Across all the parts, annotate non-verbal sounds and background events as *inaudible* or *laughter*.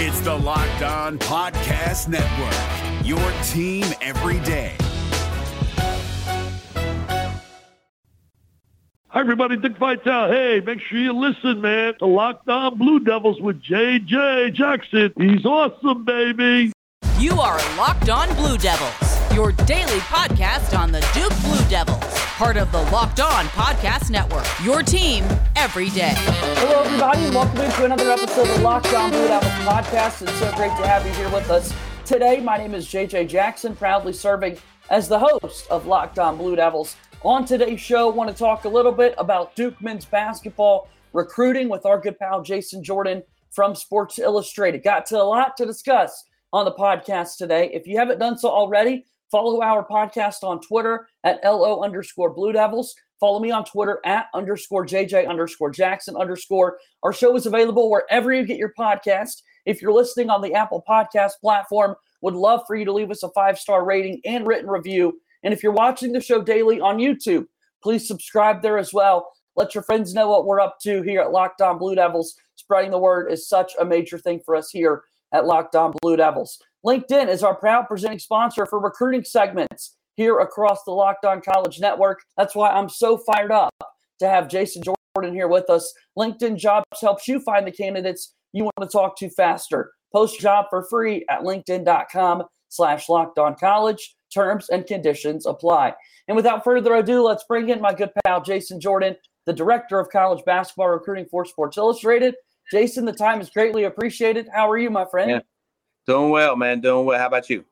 It's the Locked On Podcast Network, your team every day. Hi, everybody. Dick Vitale. Hey, make sure you listen, man. The Locked On Blue Devils with J.J. Jackson. He's awesome, baby. You are Locked On Blue Devils, your daily podcast on the Duke Blue Devils, part of the Locked On Podcast Network, your team every day. Hello, everybody, and welcome to another episode of Locked On Blue Devils podcast. It's so great to have you here with us today. My name is JJ Jackson, proudly serving as the host of Locked On Blue Devils. On today's show, I want to talk a little bit about Duke men's basketball recruiting with our good pal Jason Jordan from Sports Illustrated. Got to a lot to discuss on the podcast today. If you haven't done so already, follow our podcast on Twitter at LO underscore Blue Devils. Follow me on Twitter at underscore JJ underscore Jackson underscore. Our show is available wherever you get your podcast. If you're listening on the Apple Podcast platform, would love for you to leave us a five star rating and written review. And if you're watching the show daily on YouTube, please subscribe there as well. Let your friends know what we're up to here at Locked On Blue Devils. Spreading the word is such a major thing for us here at Locked On Blue Devils. LinkedIn is our proud presenting sponsor for recruiting segments here across the Locked On College Network. That's why I'm so fired up to have Jason Jordan here with us. LinkedIn Jobs helps you find the candidates you want to talk to faster. Post job for free at linkedin.com slash locked on college. Terms and conditions apply. And without further ado, let's bring in my good pal, Jason Jordan, the director of college basketball recruiting for Sports Illustrated. Jason, the time is greatly appreciated. How are you, my friend? Yeah. Doing well, man. Doing well. How about you?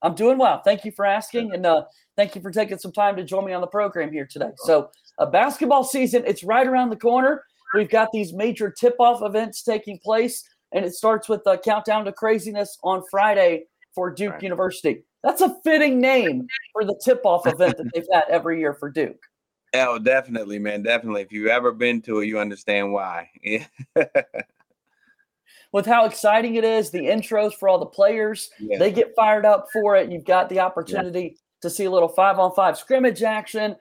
I'm doing well. Thank you for asking, and uh, thank you for taking some time to join me on the program here today. So, a basketball season, it's right around the corner. We've got these major tip-off events taking place, and it starts with the countdown to craziness on Friday for Duke right. University. That's a fitting name for the tip-off event that they've had every year for Duke. Oh, definitely, man. Definitely. If you've ever been to it, you understand why. *laughs* With how exciting it is, the intros for all the players, yeah. they get fired up for it. You've got the opportunity yeah. to see a little five on five scrimmage action.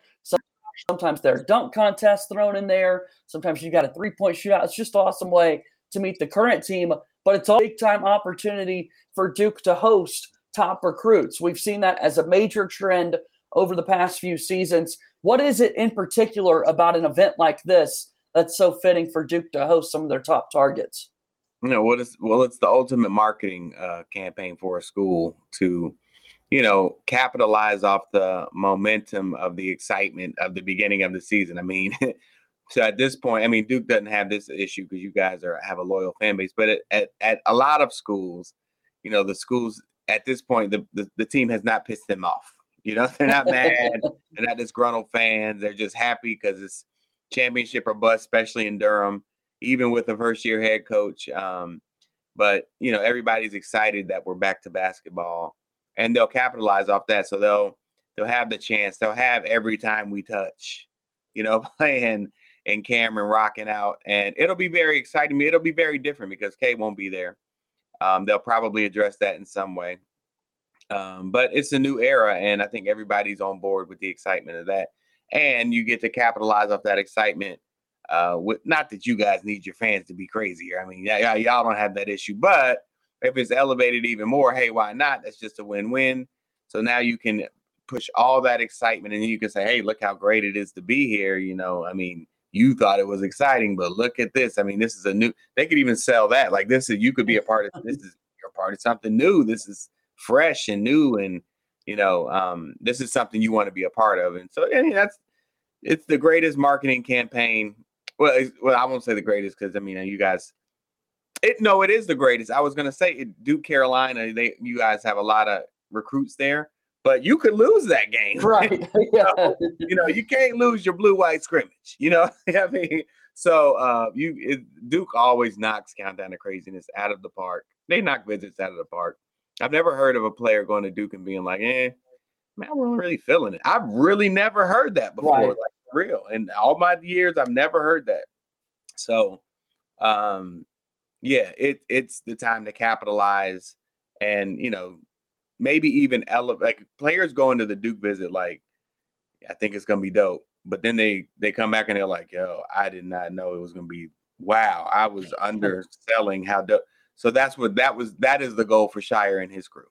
Sometimes there are dunk contests thrown in there. Sometimes you've got a three point shootout. It's just an awesome way to meet the current team, but it's a big time opportunity for Duke to host top recruits. We've seen that as a major trend over the past few seasons. What is it in particular about an event like this that's so fitting for Duke to host some of their top targets? You know what is well, it's the ultimate marketing uh, campaign for a school to, you know, capitalize off the momentum of the excitement of the beginning of the season. I mean, *laughs* so at this point, I mean, Duke doesn't have this issue because you guys are have a loyal fan base, but at, at, at a lot of schools, you know, the schools at this point, the, the, the team has not pissed them off. You know, *laughs* they're not mad. *laughs* they're not disgruntled fans. They're just happy because it's championship or bust, especially in Durham, even with a first year head coach. Um, but you know, everybody's excited that we're back to basketball, and they'll capitalize off that. So they'll they'll have the chance. They'll have every time we touch, you know, *laughs* playing and Cameron rocking out, and it'll be very exciting. It'll be very different because K won't be there. Um, they'll probably address that in some way. Um, but it's a new era, and I think everybody's on board with the excitement of that. And you get to capitalize off that excitement. Uh, with not that you guys need your fans to be crazier. I mean, yeah, y'all don't have that issue, but if it's elevated even more, hey, why not? That's just a win-win. So now you can push all that excitement, and you can say, hey, look how great it is to be here. You know, I mean, you thought it was exciting, but look at this. I mean, this is a new. They could even sell that. Like this is you could be a part of. This is you're part of something new. This is fresh and new and you know um, this is something you want to be a part of and so yeah, that's it's the greatest marketing campaign well well i won't say the greatest because i mean you guys it no it is the greatest. I was going to say it, duke carolina they you guys have a lot of recruits there but you could lose that game. *laughs* Right. You, know, you know you can't lose your blue white scrimmage you know? *laughs* I mean so uh you it, duke always knocks countdown to craziness out of the park. They knock visits out of the park. I've never heard of a player going to Duke and being like, eh, man, I'm really feeling it. I've really never heard that before, right. like real. And all my years, I've never heard that. So, um, yeah, it it's the time to capitalize and you know maybe even elevate like players going to the Duke visit. Like, I think it's gonna be dope. But then they they come back and they're like, yo, I did not know it was gonna be. Wow, I was *laughs* underselling how dope. So that's what that was. That is the goal for Scheyer and his crew.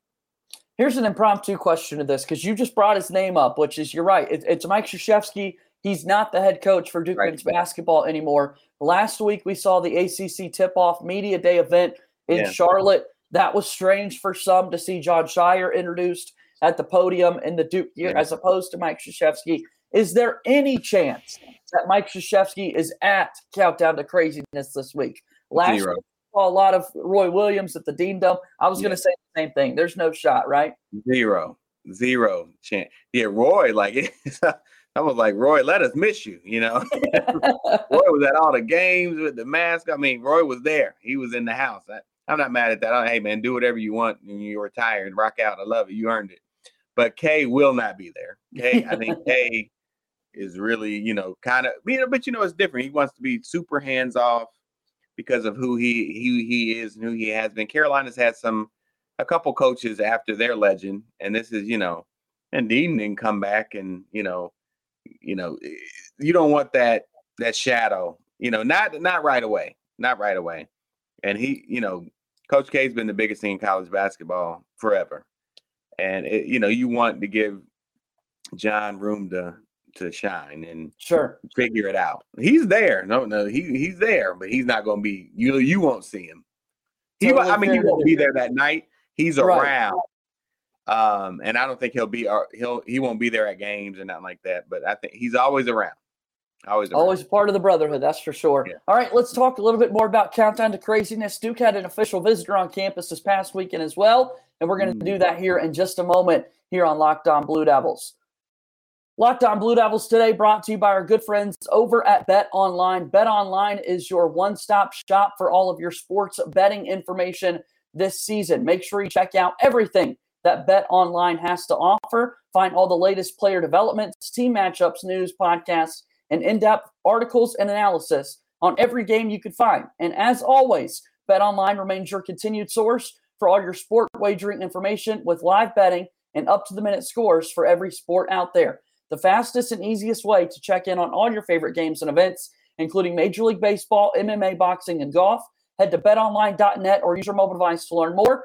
Here's an impromptu question to this because you just brought his name up, which is you're right. It, it's Mike Krzyzewski. He's not the head coach for Duke right. men's basketball anymore. Last week we saw the ACC tip-off media day event in yeah. Charlotte. That was strange for some to see Jon Scheyer introduced at the podium in the Duke year, yeah. as opposed to Mike Krzyzewski. Is there any chance that Mike Krzyzewski is at Countdown to Craziness this week? Last Zero. week, saw a lot of Roy Williams at the Dean Dome. I was yeah. going to say the same thing. There's no shot, right? Zero, zero chance. Yeah, Roy, like *laughs* I was like, Roy, let us miss you. You know, *laughs* Roy was at all the games with the mask. I mean, Roy was there. He was in the house. I, am not mad at that. I, hey, man, do whatever you want when you're retired. Rock out. I love it. You earned it. But K will not be there. K, I think *laughs* K is really, you know, kind of, you know, but you know, it's different. He wants to be super hands off because of who he he he is and who he has been. Carolina's had some a couple coaches after their legend, and this is, you know, and Dean didn't come back and, you know, you know, eh, you don't want that that shadow, you know, not not right away, not right away. And he, you know, Coach K's been the biggest thing in college basketball forever, and it, you know, you want to give Jon room to to shine and sure figure it out. He's there. No, no, he he's there, but he's not going to be. You know, you won't see him. He, totally I mean, he won't be there that night. He's right. around, um, and I don't think he'll be. Uh, he'll he won't be there at games and nothing like that. But I think he's always around. Always, around. always part of the brotherhood. That's for sure. Yeah. All right, let's talk a little bit more about Countdown to Craziness. Duke had an official visitor on campus this past weekend as well, and we're going to mm. do that here in just a moment here on Locked On Blue Devils. Locked On Blue Devils today brought to you by our good friends over at BetOnline. Bet Online is your one stop shop for all of your sports betting information this season. Make sure you check out everything that BetOnline has to offer. Find all the latest player developments, team matchups, news, podcasts, and in depth articles and analysis on every game you could find. And as always, BetOnline remains your continued source for all your sport wagering information with live betting and up to the minute scores for every sport out there the fastest and easiest way to check in on all your favorite games and events, including Major League Baseball, MMA, boxing, and golf. Head to betonline.net or use your mobile device to learn more.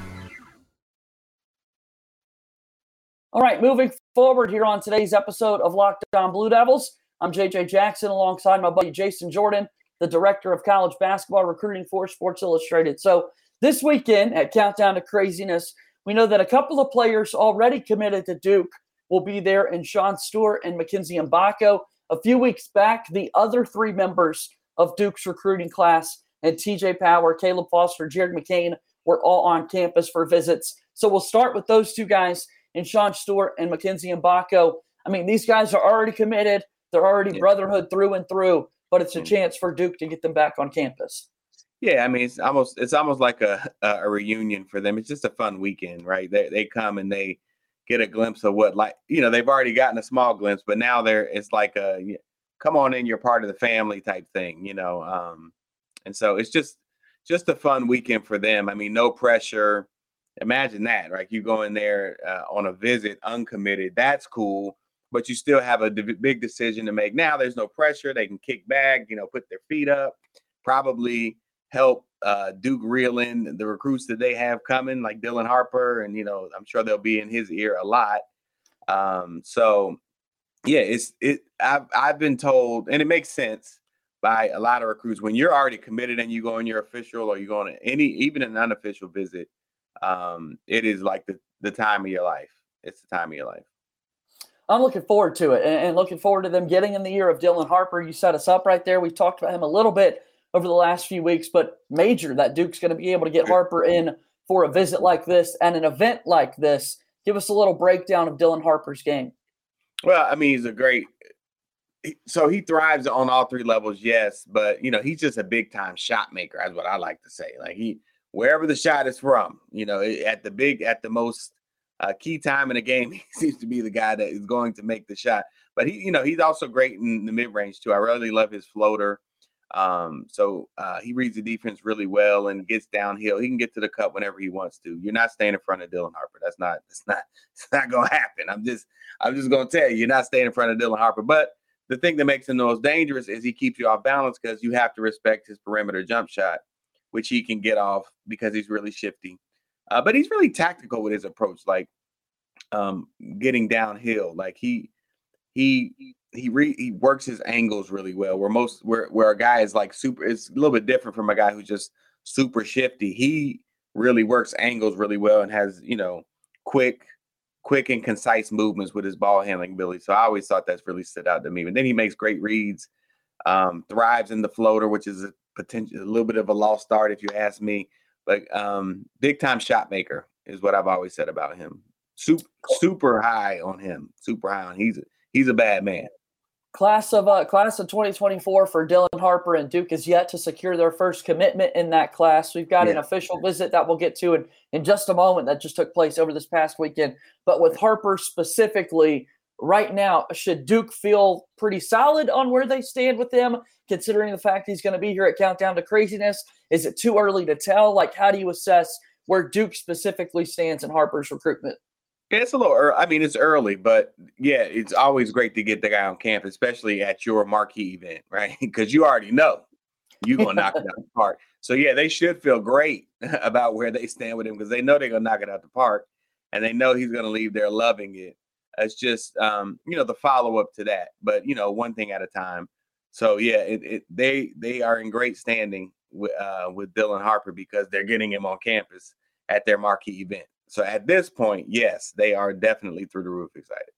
All right, moving forward here on today's episode of Locked On Blue Devils, I'm JJ Jackson alongside my buddy Jason Jordan, the director of college basketball recruiting for Sports Illustrated. So, this weekend at Countdown to Craziness, we know that a couple of players already committed to Duke will be there, and Sean Stewart and Mackenzie Mgbako. A few weeks back, the other three members of Duke's recruiting class and TJ Power, Caleb Foster, Jared McCain were all on campus for visits. So we'll start with those two guys and Sean Stewart and Mackenzie Mgbako. I mean, these guys are already committed. They're already yeah. brotherhood through and through, but it's a chance for Duke to get them back on campus. Yeah, I mean, it's almost it's almost like a a reunion for them. It's just a fun weekend, right? They they come and they get a glimpse of what like you know they've already gotten a small glimpse but now they're it's like a come on in you're part of the family type thing you know um and so it's just just a fun weekend for them i mean no pressure imagine that right you go in there uh, on a visit uncommitted that's cool but you still have a d- big decision to make now there's no pressure they can kick back you know put their feet up probably help uh, Duke reel in the recruits that they have coming, like Dylan Harper, and you know, I'm sure they'll be in his ear a lot. Um, so yeah, it's it. I've I've been told, and it makes sense by a lot of recruits when you're already committed and you go on your official or you go on any even an unofficial visit. Um, it is like the the time of your life. It's the time of your life. I'm looking forward to it and, and looking forward to them getting in the year of Dylan Harper. You set us up right there. We've talked about him a little bit over the last few weeks, but major that Duke's going to be able to get Harper in for a visit like this and an event like this. Give us a little breakdown of Dylan Harper's game. Well, I mean, he's a great. So he thrives on all three levels, yes, but you know he's just a big time shot maker. That's what I like to say. Like he, wherever the shot is from. You know, at the big, at the most uh, key time in the game, *laughs* he seems to be the guy that is going to make the shot. But he, you know, he's also great in the mid range too. I really love his floater. Um, so uh, he reads the defense really well and gets downhill. He can get to the cup whenever he wants to. You're not staying in front of Dylan Harper. That's not. It's not. *laughs* It's not gonna happen. I'm just. I'm just gonna tell you, you're not staying in front of Dylan Harper. But the thing that makes him the most dangerous is he keeps you off balance because you have to respect his perimeter jump shot, which he can get off because he's really shifty. Uh, but he's really tactical with his approach, like um, getting downhill. Like he he he re, he works his angles really well. Where most where where a guy is like super, it's a little bit different from a guy who's just super shifty. He really works angles really well and has you know quick quick and concise movements with his ball handling ability. So I always thought that's really stood out to me. And then he makes great reads, um, thrives in the floater, which is a potential a little bit of a lost start if you ask me. But um, big time shot maker is what I've always said about him. Super super high on him. Super high on. He's a, he's a bad man. Class of uh, class of 2024 for Dylan Harper and Duke is yet to secure their first commitment in that class. We've got yeah. an official visit that we'll get to in, in just a moment that just took place over this past weekend. But with Harper specifically, right now, should Duke feel pretty solid on where they stand with him, considering the fact he's going to be here at Countdown to Craziness? Is it too early to tell? Like, how do you assess where Duke specifically stands in Harper's recruitment? Yeah, It's a little early. I mean, it's early, but yeah, it's always great to get the guy on camp, especially at your marquee event, right? *laughs* Because you already know you're gonna knock it out the park. So yeah, they should feel great *laughs* about where they stand with him because they know they're gonna knock it out the park, and they know he's gonna leave there loving it. It's just um, you know the follow up to that, but you know one thing at a time. So yeah, it, it they they are in great standing with uh, with Dylan Harper because they're getting him on campus at their marquee event. So at this point, yes, they are definitely through the roof excited.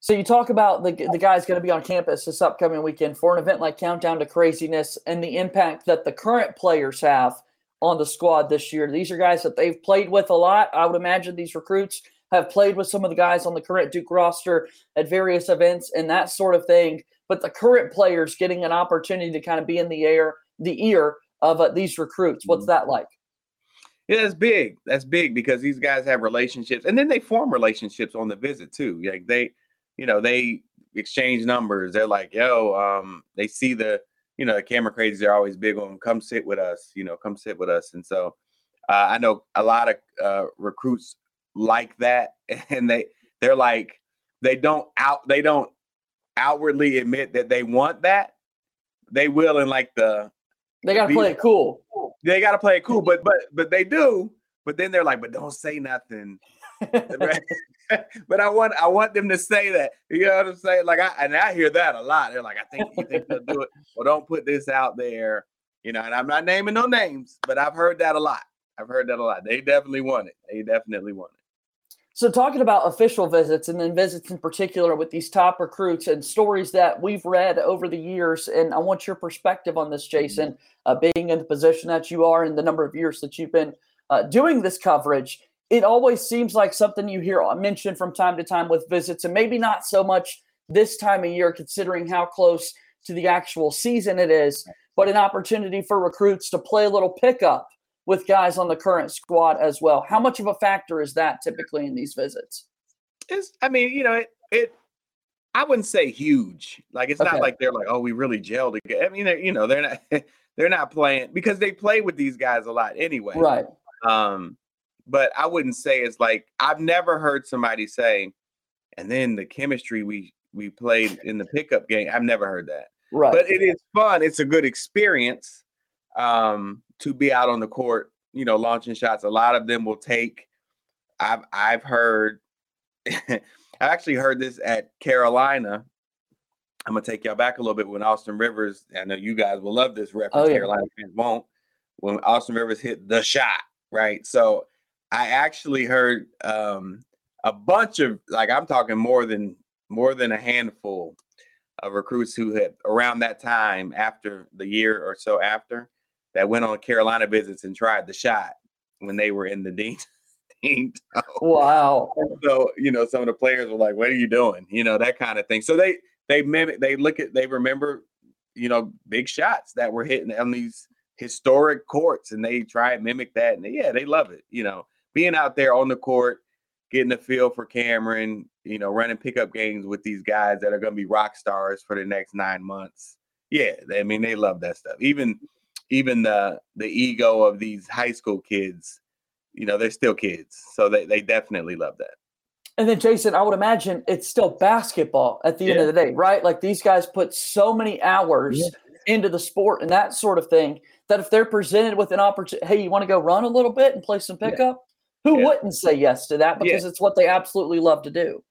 So you talk about the the guys going to be on campus this upcoming weekend for an event like Countdown to Craziness and the impact that the current players have on the squad this year. These are guys that they've played with a lot. I would imagine these recruits have played with some of the guys on the current Duke roster at various events and that sort of thing. But the current players getting an opportunity to kind of be in the air, the ear of uh, these recruits. What's mm-hmm. that like? Yeah, that's big. That's big because these guys have relationships, and then they form relationships on the visit too. Like they, you know, they exchange numbers. They're like, "Yo," um, they see the, you know, the Cameron Crazies. They're always big on, "Come sit with us," you know, "Come sit with us." And so, uh, I know a lot of uh, recruits like that, *laughs* and they they're like they don't out they don't outwardly admit that they want that. They will in like the they gotta play it cool. They gotta play it cool, but but but they do. But then they're like, but don't say nothing. *laughs* *laughs* but I want I want them to say that. You know what I'm saying? Like I and I hear that a lot. They're like, I think you think they'll do it. Well, don't put this out there. You know, and I'm not naming no names, but I've heard that a lot. I've heard that a lot. They definitely want it. They definitely want it. So, talking about official visits and then visits in particular with these top recruits and stories that we've read over the years, and I want your perspective on this, Jason, uh, being in the position that you are and the number of years that you've been uh, doing this coverage. It always seems like something you hear mentioned from time to time with visits, and maybe not so much this time of year, considering how close to the actual season it is, but an opportunity for recruits to play a little pickup with guys on the current squad as well. How much of a factor is that typically in these visits? It's, I mean, you know, it, it I wouldn't say huge. Like it's okay. not like they're like, oh, we really gelled together. I mean, you know, they're not *laughs* they're not playing because they play with these guys a lot anyway. Right. Um, but I wouldn't say it's like I've never heard somebody say, and then the chemistry we we played in the pickup game. I've never heard that. Right. But it is fun. It's a good experience. Um, to be out on the court, you know, launching shots. A lot of them will take. I've I've heard. *laughs* I actually heard this at Carolina. I'm gonna take y'all back a little bit when Austin Rivers. I know you guys will love this reference. Oh, yeah. Carolina fans won't. When Austin Rivers hit the shot, right? So I actually heard um, a bunch of like I'm talking more than more than a handful of recruits who had around that time after the year or so after that went on Carolina visits and tried the shot when they were in the Dean. *laughs* Dean wow. So you know, some of the players were like, "What are you doing?" You know, that kind of thing. So they they mimic, they look at, they remember, you know, big shots that were hitting on these historic courts and they try and mimic that. And yeah, they love it. You know, being out there on the court, getting a feel for Cameron, you know, running pickup games with these guys that are going to be rock stars for the next nine months. Yeah, I mean, they love that stuff. Even even the the ego of these high school kids, you know, they're still kids, so they they definitely love that. And then Jason, I would imagine it's still basketball at the yeah. end of the day, right? Like these guys put so many hours yeah. into the sport and that sort of thing that if they're presented with an opportunity, hey, you want to go run a little bit and play some pickup? Yeah. Who wouldn't say yes to that because it's what they absolutely love to do.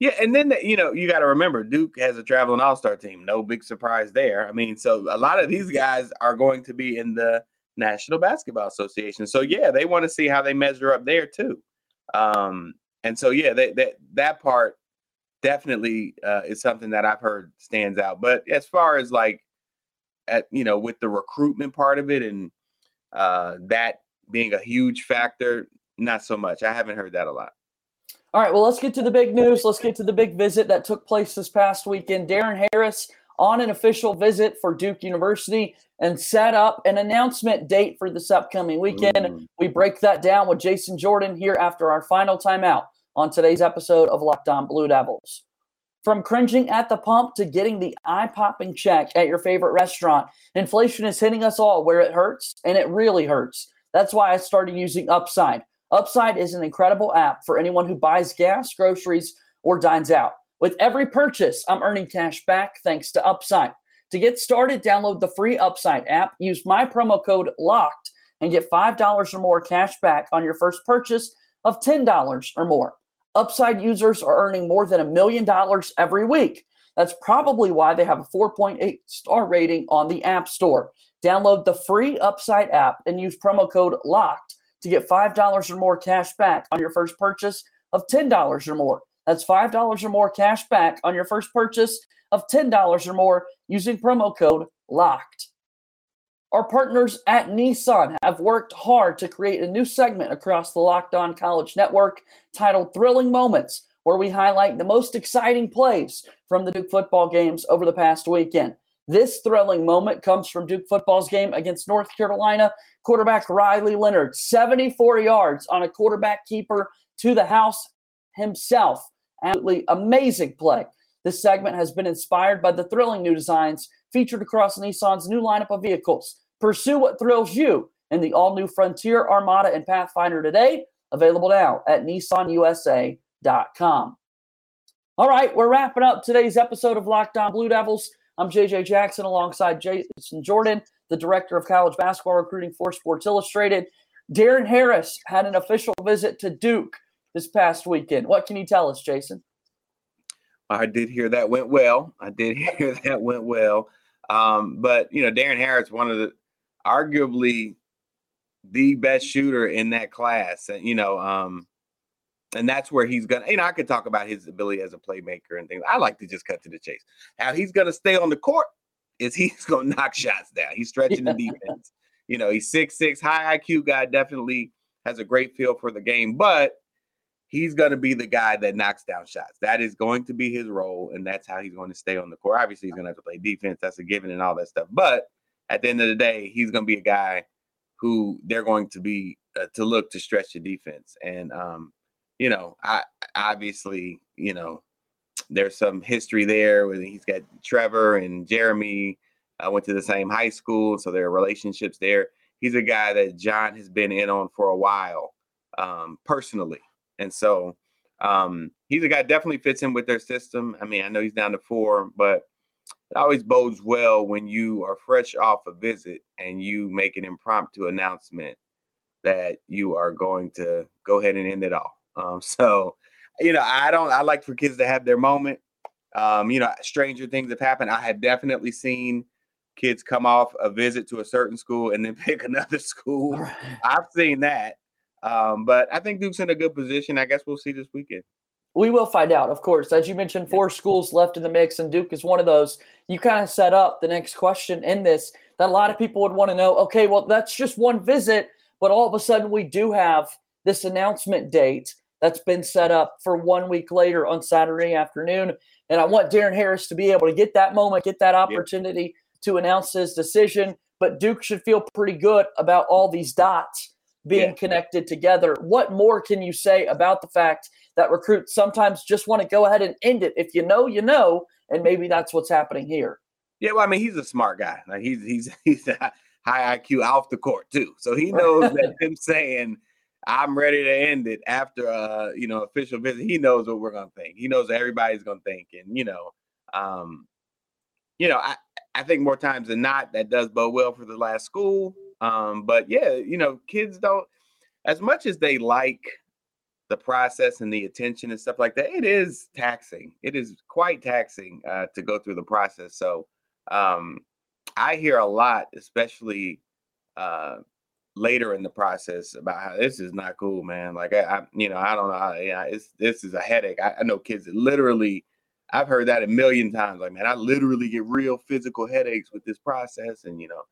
Yeah, and then you know you got to remember Duke has a traveling All Star team. No big surprise there. I mean, so a lot of these guys are going to be in the National Basketball Association. So yeah, they want to see how they measure up there too. Um, and so yeah, that that that part definitely uh, is something that I've heard stands out. But as far as like at you know with the recruitment part of it and uh, that being a huge factor, not so much. I haven't heard that a lot. All right, well, let's get to the big news. Let's get to the big visit that took place this past weekend. Darren Harris on an official visit for Duke University and set up an announcement date for this upcoming weekend. Mm. We break that down with Jason Jordan here after our final timeout on today's episode of Locked On Blue Devils. From cringing at the pump to getting the eye popping check at your favorite restaurant, inflation is hitting us all where it hurts, and it really hurts. That's why I started using Upside. Upside is an incredible app for anyone who buys gas, groceries, or dines out. With every purchase, I'm earning cash back thanks to Upside. To get started, download the free Upside app, use my promo code LOCKED, and get $5 or more cash back on your first purchase of $10 or more. Upside users are earning more than a million dollars every week. That's probably why they have a 4.8 star rating on the App Store. Download the free Upside app and use promo code LOCKED to get $5 or more cash back on your first purchase of $10 or more. That's $5 or more cash back on your first purchase of $10 or more using promo code LOCKED. Our partners at Nissan have worked hard to create a new segment across the Locked On College Network titled Thrilling Moments, where we highlight the most exciting plays from the Duke football games over the past weekend. This thrilling moment comes from Duke football's game against North Carolina. Quarterback Riley Leonard, 74 yards on a quarterback keeper to the house himself. Absolutely amazing play. This segment has been inspired by the thrilling new designs featured across Nissan's new lineup of vehicles. Pursue what thrills you in the all new Frontier, Armada, and Pathfinder today. Available now at nissanusa.com. All right, we're wrapping up today's episode of Locked On Blue Devils. I'm JJ Jackson alongside Jason Jordan, the director of college basketball recruiting for Sports Illustrated. Darren Harris had an official visit to Duke this past weekend. What can you tell us, Jason? I did hear that went well. I did *laughs* hear that went well. Um, but you know, Darren Harris, one of the arguably the best shooter in that class, you know, um, and that's where he's gonna. You know, I could talk about his ability as a playmaker and things. I like to just cut to the chase. How he's gonna stay on the court is *laughs* he's gonna knock shots down. He's *laughs* stretching the defense. You know, he's six six, high IQ guy. Definitely has a great feel for the game, but he's going to be the guy that knocks down shots. That is going to be his role, and that's how he's going to stay on the court. Obviously, he's going to have to play defense. That's a given and all that stuff. But at the end of the day, he's going to be a guy who they're going to be uh, to look to stretch the defense. And um, you know, I obviously, you know, there's some history there where he's got Trevor and Jeremy. I uh, went to the same high school, so there are relationships there. He's a guy that Jon has been in on for a while, um, personally and so um, he's a guy definitely fits in with their system. I mean, I know he's down to four, but it always bodes well when you are fresh off a visit and you make an impromptu announcement that you are going to go ahead and end it all. Um, *laughs* so, you know, I don't, I like for kids to have their moment. Um, you know, stranger things have happened. I had definitely seen kids come off a visit to a certain school and then *laughs* pick another school. I've seen that. Um, but I think Duke's in a good position. I guess we'll see this weekend. We will find out, of course. As you mentioned, four schools left in the mix, and Duke is one of those. You kind of set up the next question in this that a lot of people would want to know okay, well, that's just one visit, but all of a sudden we do have this announcement date that's been set up for one week later on Saturday afternoon. And I want Darren Harris to be able to get that moment, get that opportunity to announce his decision but Duke should feel pretty good about all these dots being Yeah. connected together. What more can you say about the fact that recruits sometimes just want to go ahead and end it? If you know, you know, and maybe that's what's happening here. Yeah, well, I mean, he's a smart guy. Like he's he's *laughs* he's a high IQ off the court too, so he knows *laughs* that him saying I'm ready to end it after uh you know official visit. He knows what we're gonna think. He knows what everybody's gonna think, and you know, um, you know, I I think more times than not that does bode well for the last school. Um, but yeah, you know, kids don't as much as they like the process and the attention and stuff like that. It is taxing. It is quite taxing uh, to go through the process. So um, I hear a lot, especially uh, later in the process, about how this is not cool, man. Like I, I you know, I don't know. How, yeah, it's this is a headache. I, I know kids that literally. I've heard that a million times. Like, man, I literally get real physical headaches with this process, and you know,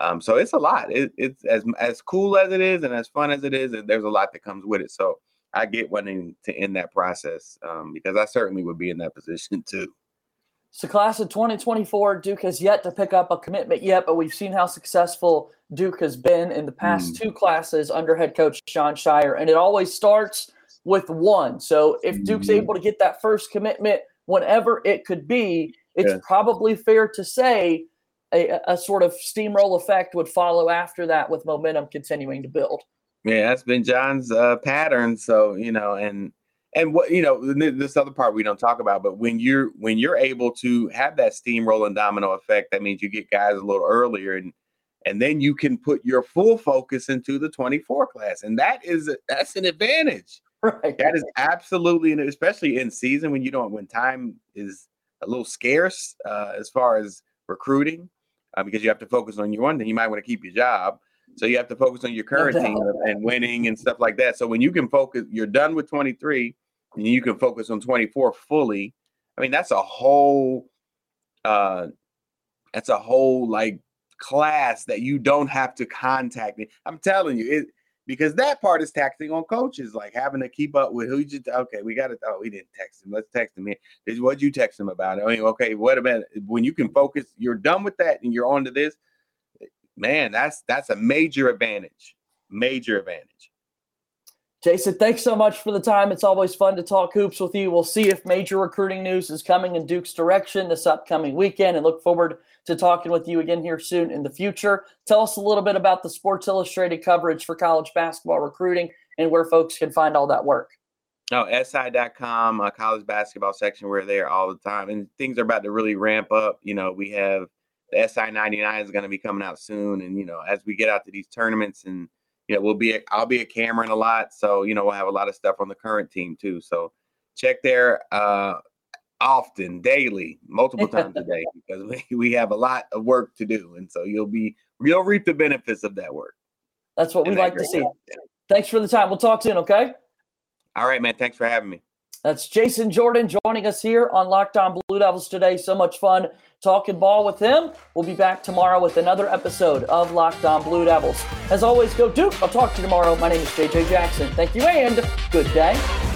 um, so it's a lot. It, it's as as cool as it is, and as fun as it is. and There's a lot that comes with it. So I get wanting to end that process um, because I certainly would be in that position *laughs* too. So, class of 2024, Duke has yet to pick up a commitment yet, but we've seen how successful Duke has been in the past Mm. two classes under head coach Sean Scheyer, and it always starts with one. So, if Duke's Mhm. able to get that first commitment, whenever it could be, it's Yeah. probably fair to say a, a sort of steamroll effect would follow after that with momentum continuing to build. Yeah, that's been Jon's uh, pattern. So you know, and and what you know, this other part we don't talk about, but when you're when you're able to have that steamroll and domino effect, that means you get guys a little earlier, and and then you can put your full focus into the 24 class, and that is that's an advantage. *laughs* Right. That is absolutely, and especially in season when you don't, when time is a little scarce uh, as far as recruiting, uh, because you have to focus on your one thing. You might want to keep your job, so you have to focus on your current team and winning and stuff like that. So when you can focus, you're done with 23, and you can focus on 24 fully. I mean, that's a whole, uh, that's a whole like class that you don't have to contact me. I'm telling you, it because that part is taxing on coaches, like having to keep up with who you. Just okay, we got to. Oh, we didn't text him. Let's text him. Did what'd you text him about? I mean, okay, what about when you can focus? You're done with that and you're on to this. Man, that's that's a major advantage. Major advantage. Jason, thanks so much for the time. It's always fun to talk hoops with you. We'll see if major recruiting news is coming in Duke's direction this upcoming weekend and look forward to talking with you again here soon in the future. Tell us a little bit about the Sports Illustrated coverage for college basketball recruiting and where folks can find all that work. No, SI.com, uh, college basketball section. We're there all the time, and things are about to really ramp up. You know, we have the SI 99 is going to be coming out soon, and you know, as we get out to these tournaments, and you know, we'll be I'll be a Cameron a lot, so you know, we'll have a lot of stuff on the current team too. So check there uh, often, daily, multiple times a day, *laughs* because we, we have a lot of work to do, and so you'll be you'll reap the benefits of that work. That's what we like to see. Thanks for the time. We'll talk soon, okay? All right, man. Thanks for having me. That's Jason Jordan joining us here on Locked On Blue Devils today. So much fun talking ball with him. We'll be back tomorrow with another episode of Locked On Blue Devils. As always, go Duke. I'll talk to you tomorrow. My name is JJ Jackson. Thank you and good day.